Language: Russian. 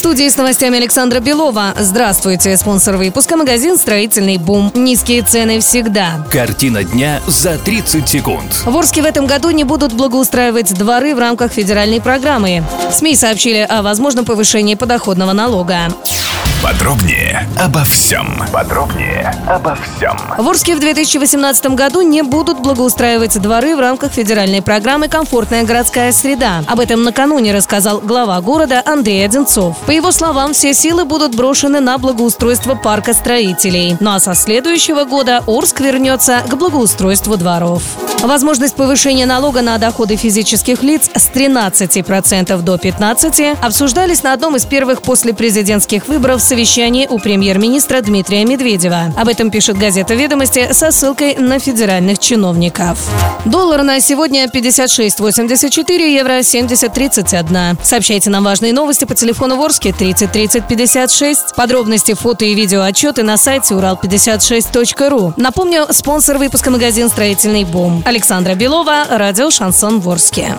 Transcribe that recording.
Студии с новостями Александра Белова. Здравствуйте. Спонсор выпуска магазин «Строительный бум». Низкие цены всегда. Картина дня за 30 секунд. В Орске в этом году не будут благоустраивать дворы в рамках федеральной программы. СМИ сообщили о возможном повышении подоходного налога. Подробнее обо всем. Подробнее обо всем. В Орске в 2018 году не будут благоустраивать дворы в рамках федеральной программы «Комфортная городская среда». Об этом накануне рассказал глава города Андрей Одинцов. По его словам, все силы будут брошены на благоустройство парка строителей. Ну а со следующего года Орск вернется к благоустройству дворов. Возможность повышения налога на доходы физических лиц с 13% до 15% обсуждались на одном из первых после президентских выборов совещаний у премьер-министра Дмитрия Медведева. Об этом пишет газета «Ведомости» со ссылкой на федеральных чиновников. Доллар на сегодня 56.84, евро 70.31. Сообщайте нам важные новости по телефону Ворске 30 30 56. Подробности, фото и видео отчеты на сайте урал56.ру. Напомню, спонсор выпуска магазин «Строительный бум». Александра Белова, радио «Шансон Ворске».